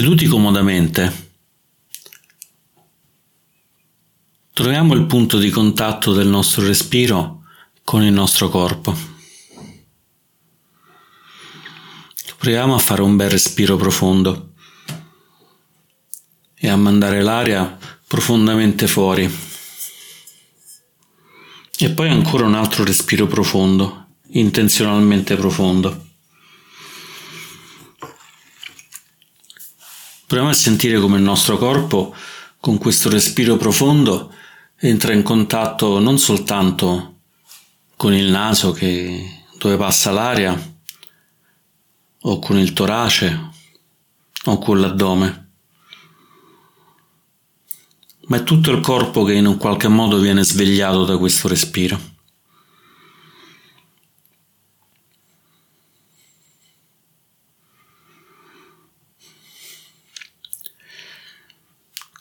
Seduti comodamente, troviamo il punto di contatto del nostro respiro con il nostro corpo. Proviamo a fare un bel respiro profondo e a mandare l'aria profondamente fuori. E poi ancora un altro respiro profondo, intenzionalmente profondo. Proviamo a sentire come il nostro corpo, con questo respiro profondo, entra in contatto non soltanto con il naso che, dove passa l'aria, o con il torace, o con l'addome, ma è tutto il corpo che in un qualche modo viene svegliato da questo respiro.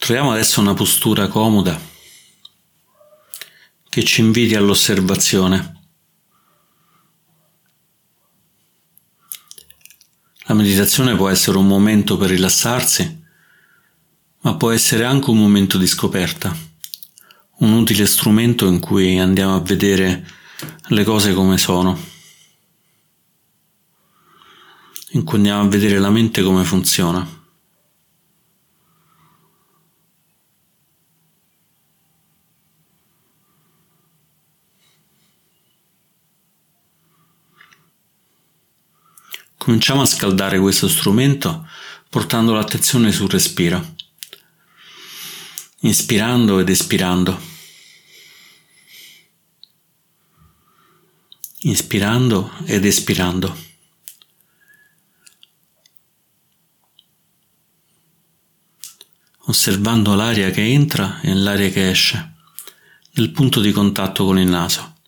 Troviamo adesso una postura comoda che ci inviti all'osservazione. La meditazione può essere un momento per rilassarsi, ma può essere anche un momento di scoperta, un utile strumento in cui andiamo a vedere le cose come sono, in cui andiamo a vedere la mente come funziona. Cominciamo a scaldare questo strumento portando l'attenzione sul respiro, inspirando ed espirando. Inspirando ed espirando. Osservando l'aria che entra e l'aria che esce nel punto di contatto con il naso.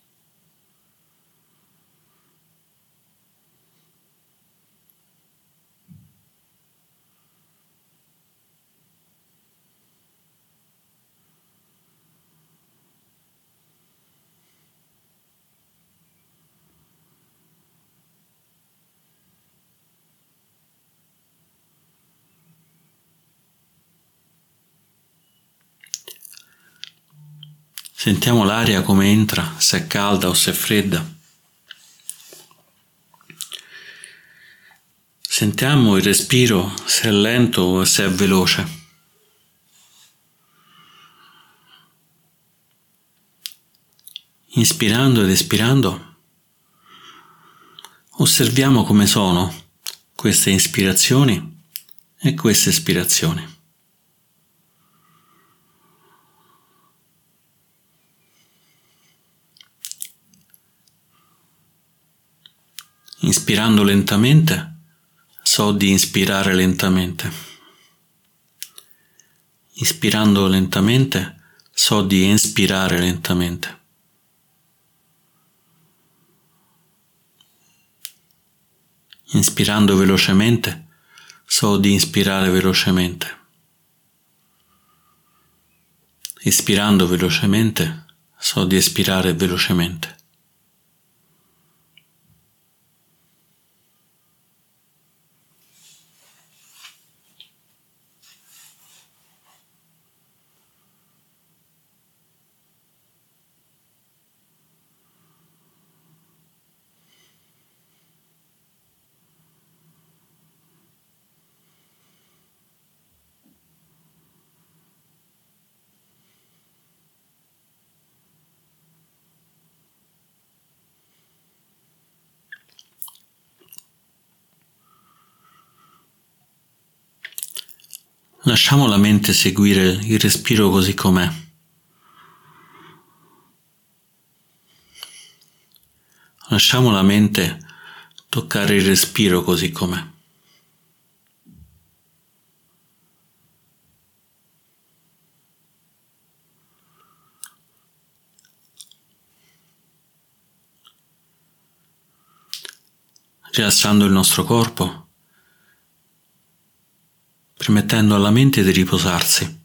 Sentiamo l'aria come entra, se è calda o se è fredda. Sentiamo il respiro, se è lento o se è veloce. Inspirando ed espirando, osserviamo come sono queste ispirazioni e queste espirazioni. Inspirando lentamente, so di inspirare lentamente. Ispirando lentamente, so di inspirare lentamente. Inspirando velocemente, so di inspirare velocemente. Ispirando velocemente, so di espirare velocemente. Lasciamo la mente seguire il respiro così com'è. Lasciamo la mente toccare il respiro così com'è. Rilassando il nostro corpo permettendo alla mente di riposarsi.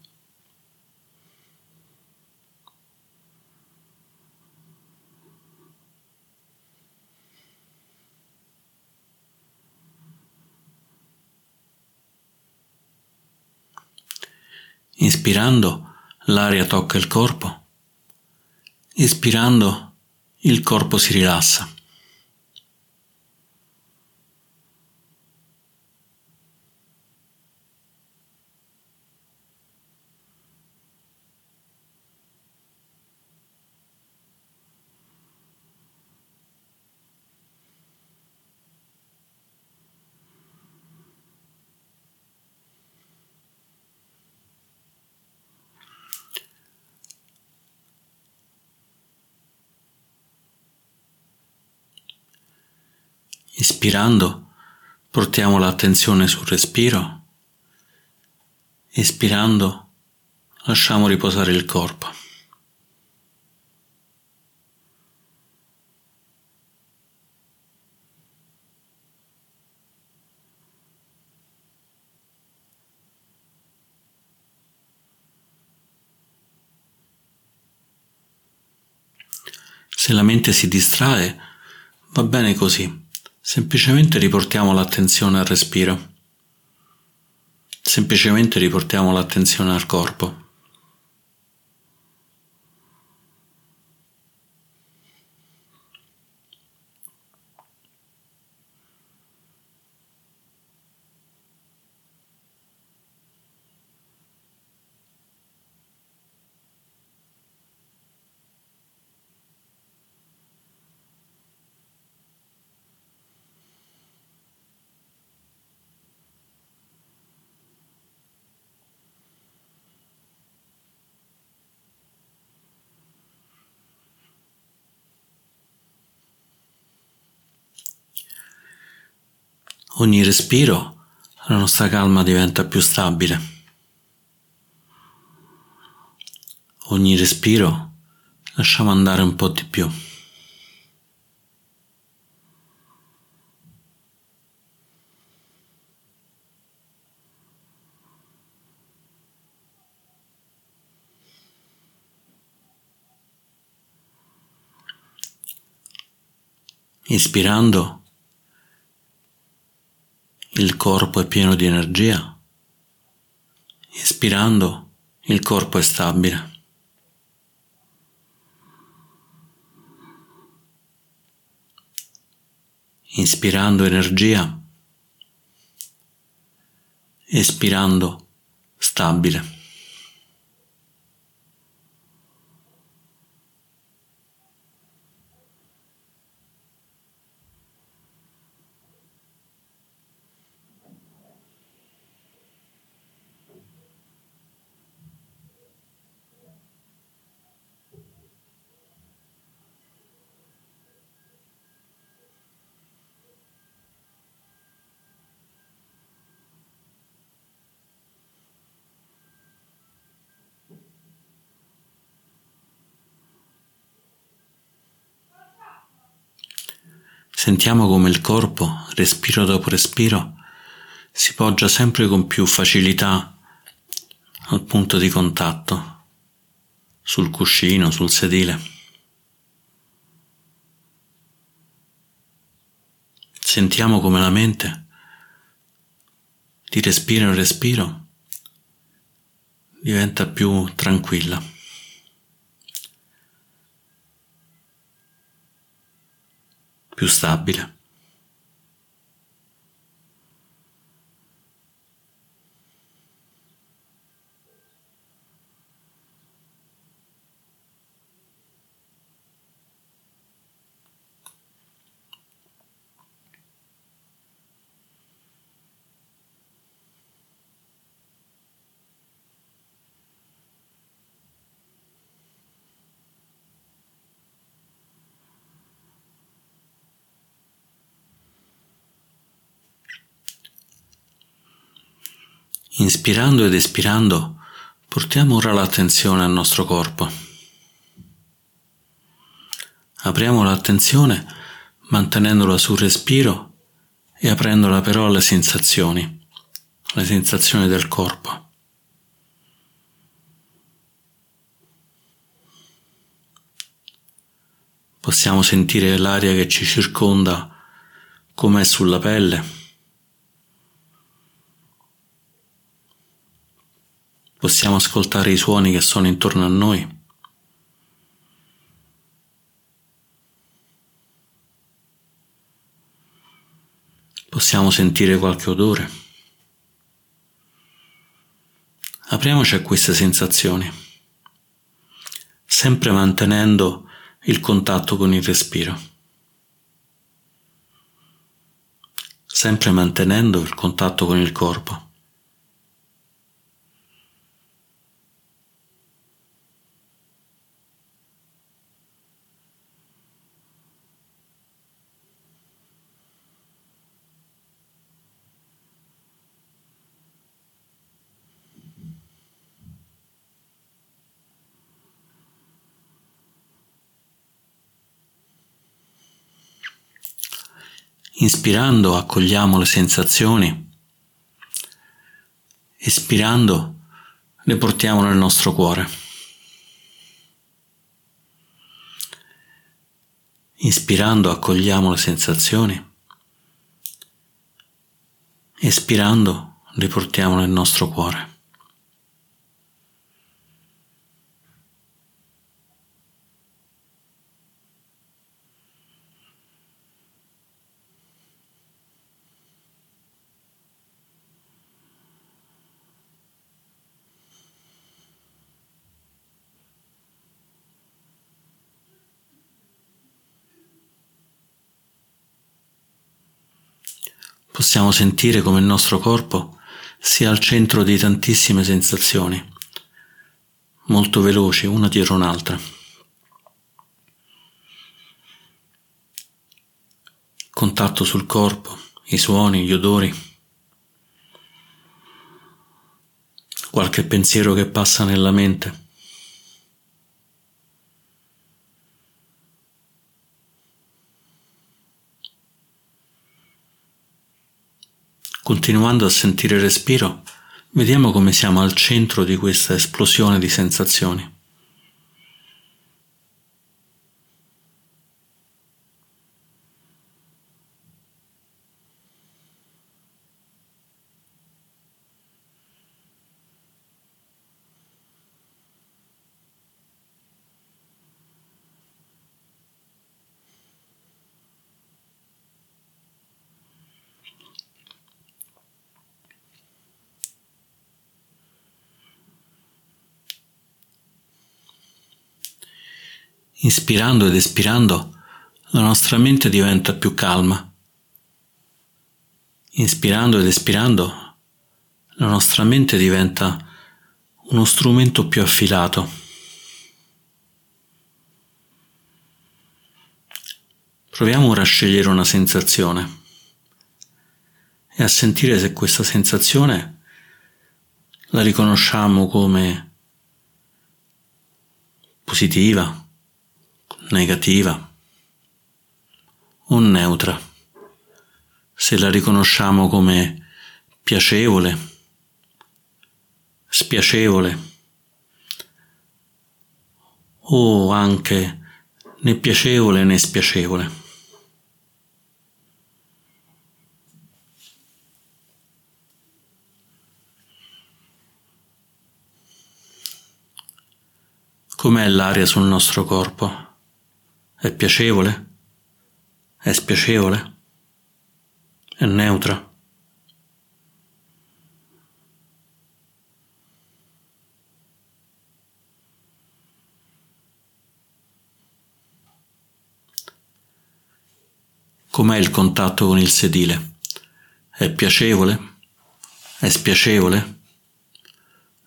Inspirando, l'aria tocca il corpo. Espirando, il corpo si rilassa. Ispirando, portiamo l'attenzione sul respiro. Espirando, lasciamo riposare il corpo. Se la mente si distrae, va bene così. Semplicemente riportiamo l'attenzione al respiro. Semplicemente riportiamo l'attenzione al corpo. Ogni respiro la nostra calma diventa più stabile. Ogni respiro lasciamo andare un po' di più. Inspirando il corpo è pieno di energia. Espirando, il corpo è stabile. Inspirando energia, espirando stabile. Sentiamo come il corpo, respiro dopo respiro, si poggia sempre con più facilità al punto di contatto, sul cuscino, sul sedile. Sentiamo come la mente, di respiro in respiro, diventa più tranquilla. Più stabile. Inspirando ed espirando, portiamo ora l'attenzione al nostro corpo. Apriamo l'attenzione mantenendola sul respiro e aprendola però alle sensazioni, alle sensazioni del corpo. Possiamo sentire l'aria che ci circonda come è sulla pelle possiamo ascoltare i suoni che sono intorno a noi. Possiamo sentire qualche odore. Apriamoci a queste sensazioni, sempre mantenendo il contatto con il respiro, sempre mantenendo il contatto con il corpo. Inspirando accogliamo le sensazioni, espirando le portiamo nel nostro cuore. Inspirando accogliamo le sensazioni, espirando le portiamo nel nostro cuore. Possiamo sentire come il nostro corpo sia al centro di tantissime sensazioni, molto veloci, una dietro un'altra. Contatto sul corpo, i suoni, gli odori, qualche pensiero che passa nella mente. Continuando a sentire il respiro, vediamo come siamo al centro di questa esplosione di sensazioni. Inspirando ed espirando, la nostra mente diventa più calma. Inspirando ed espirando, la nostra mente diventa uno strumento più affilato. Proviamo ora a scegliere una sensazione e a sentire se questa sensazione la riconosciamo come positiva negativa o neutra, se la riconosciamo come piacevole, spiacevole o anche né piacevole né spiacevole. Com'è l'aria sul nostro corpo? È piacevole? È spiacevole? È neutra? Com'è il contatto con il sedile? È piacevole? È spiacevole?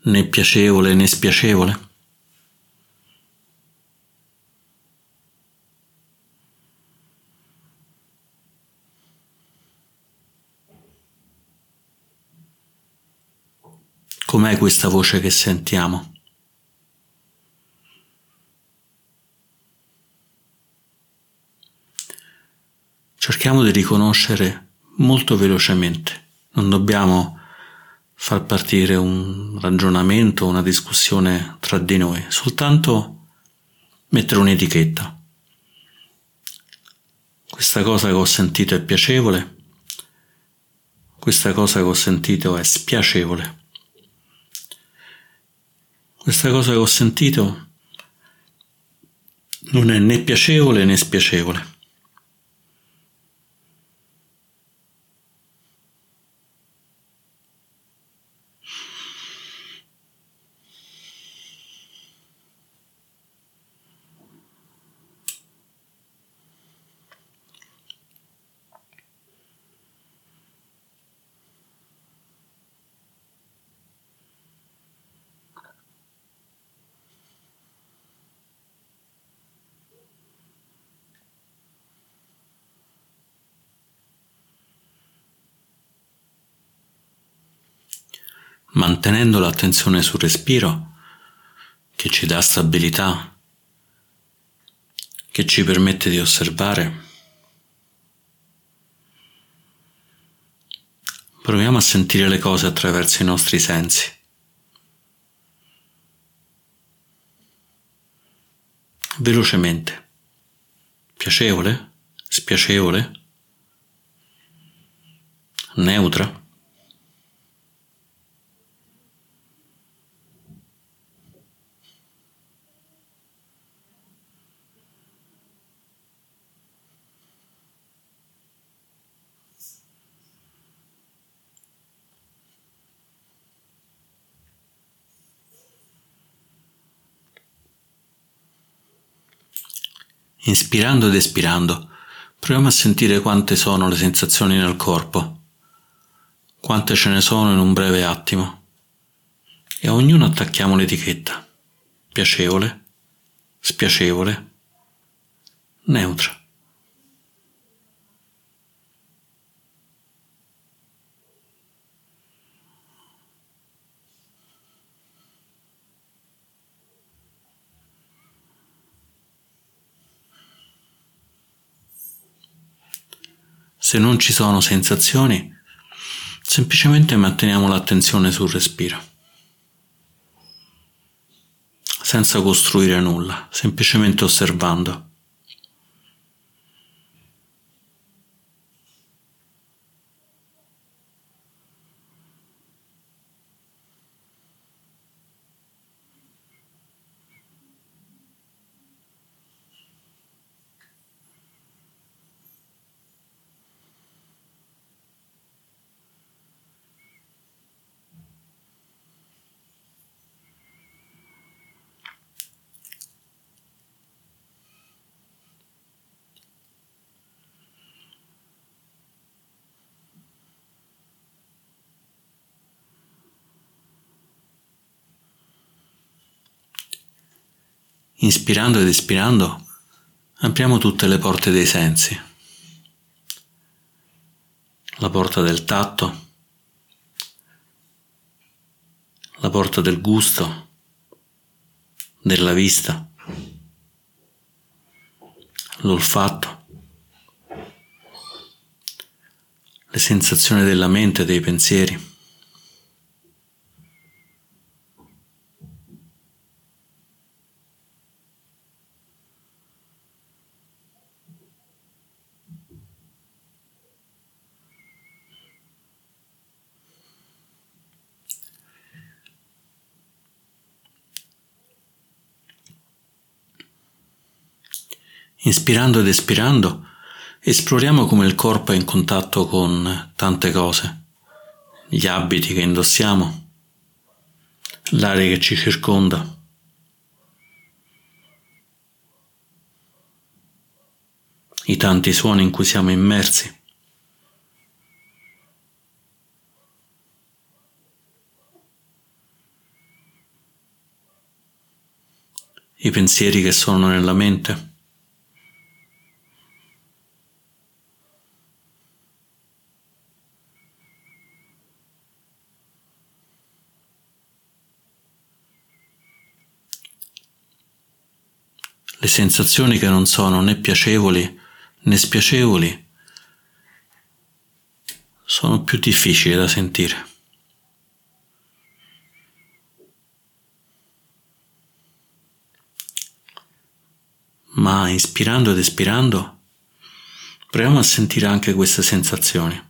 Né piacevole né spiacevole? Com'è questa voce che sentiamo? Cerchiamo di riconoscere molto velocemente, non dobbiamo far partire un ragionamento, una discussione tra di noi, soltanto mettere un'etichetta. Questa cosa che ho sentito è piacevole, questa cosa che ho sentito è spiacevole. Questa cosa che ho sentito non è né piacevole né spiacevole. Mantenendo l'attenzione sul respiro che ci dà stabilità, che ci permette di osservare. Proviamo a sentire le cose attraverso i nostri sensi. Velocemente. Piacevole? Spiacevole? Neutra? Inspirando ed espirando, proviamo a sentire quante sono le sensazioni nel corpo, quante ce ne sono in un breve attimo. E a ognuno attacchiamo l'etichetta. Piacevole, spiacevole, neutra. Se non ci sono sensazioni, semplicemente manteniamo l'attenzione sul respiro, senza costruire nulla, semplicemente osservando. Inspirando ed espirando, apriamo tutte le porte dei sensi. La porta del tatto, la porta del gusto, della vista, l'olfatto, le sensazioni della mente e dei pensieri. Inspirando ed espirando, esploriamo come il corpo è in contatto con tante cose, gli abiti che indossiamo, l'aria che ci circonda. i tanti suoni in cui siamo immersi. I pensieri che sono nella mente. Le sensazioni che non sono né piacevoli né spiacevoli sono più difficili da sentire. Ma ispirando ed espirando, proviamo a sentire anche queste sensazioni.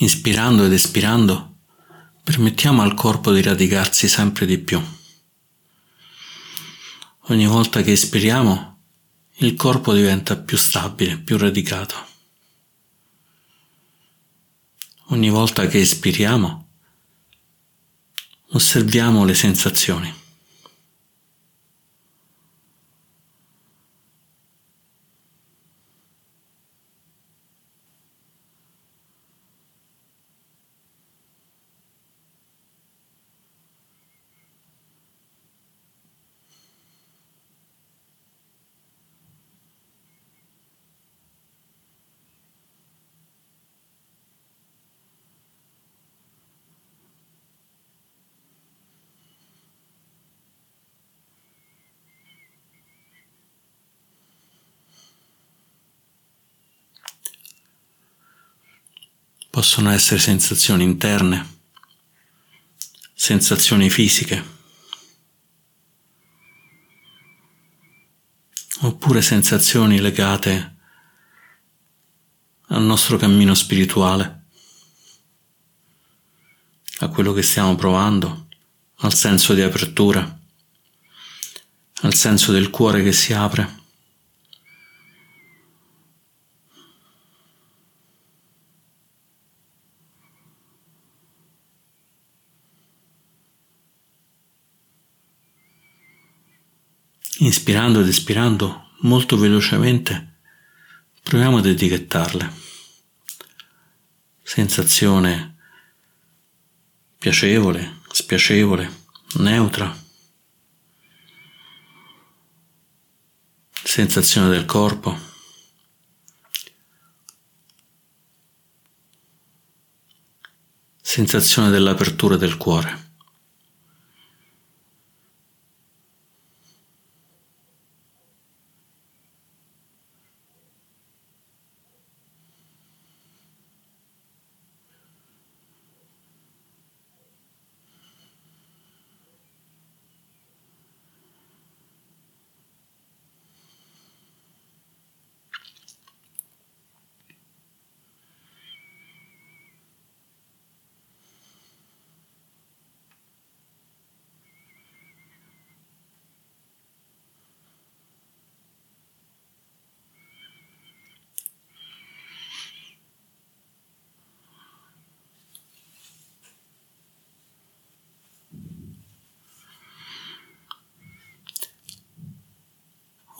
Inspirando ed espirando, permettiamo al corpo di radicarsi sempre di più. Ogni volta che espiriamo, il corpo diventa più stabile, più radicato. Ogni volta che espiriamo, osserviamo le sensazioni. Possono essere sensazioni interne, sensazioni fisiche, oppure sensazioni legate al nostro cammino spirituale, a quello che stiamo provando, al senso di apertura, al senso del cuore che si apre. Inspirando ed espirando molto velocemente, proviamo ad etichettarle. Sensazione piacevole, spiacevole, neutra. Sensazione del corpo. Sensazione dell'apertura del cuore.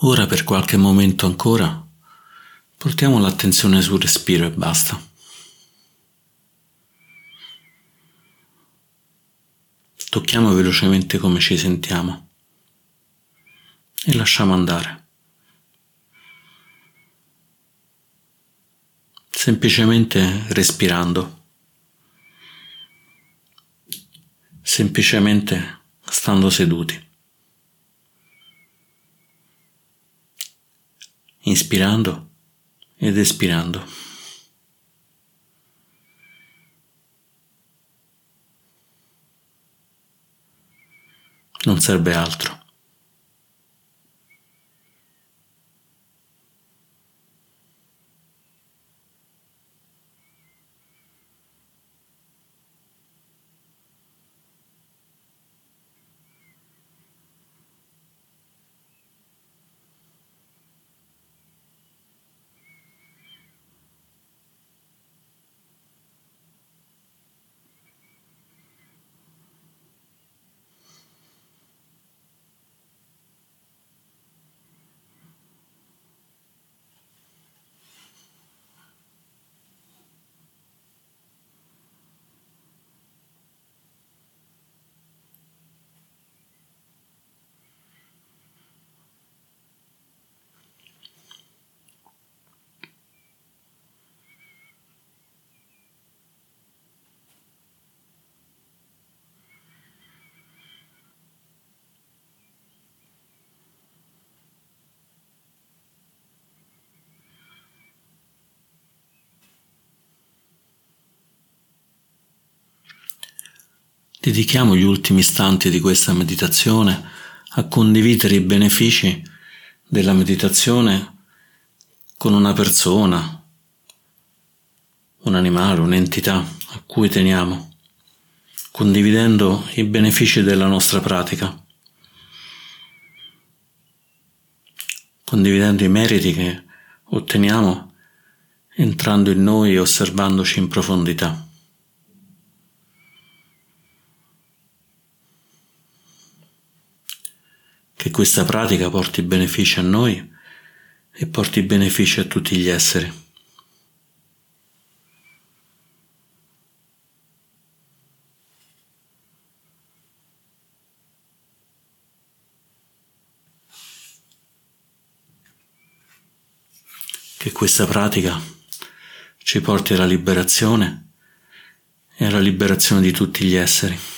Ora per qualche momento ancora portiamo l'attenzione sul respiro e basta. Tocchiamo velocemente come ci sentiamo e lasciamo andare. Semplicemente respirando, semplicemente stando seduti. Inspirando ed espirando. Non serve altro. Dedichiamo gli ultimi istanti di questa meditazione a condividere i benefici della meditazione con una persona un animale, un'entità a cui teniamo, condividendo i benefici della nostra pratica, condividendo i meriti che otteniamo entrando in noi e osservandoci in profondità. Che questa pratica porti benefici a noi e porti benefici a tutti gli esseri. Che questa pratica ci porti alla liberazione e alla liberazione di tutti gli esseri.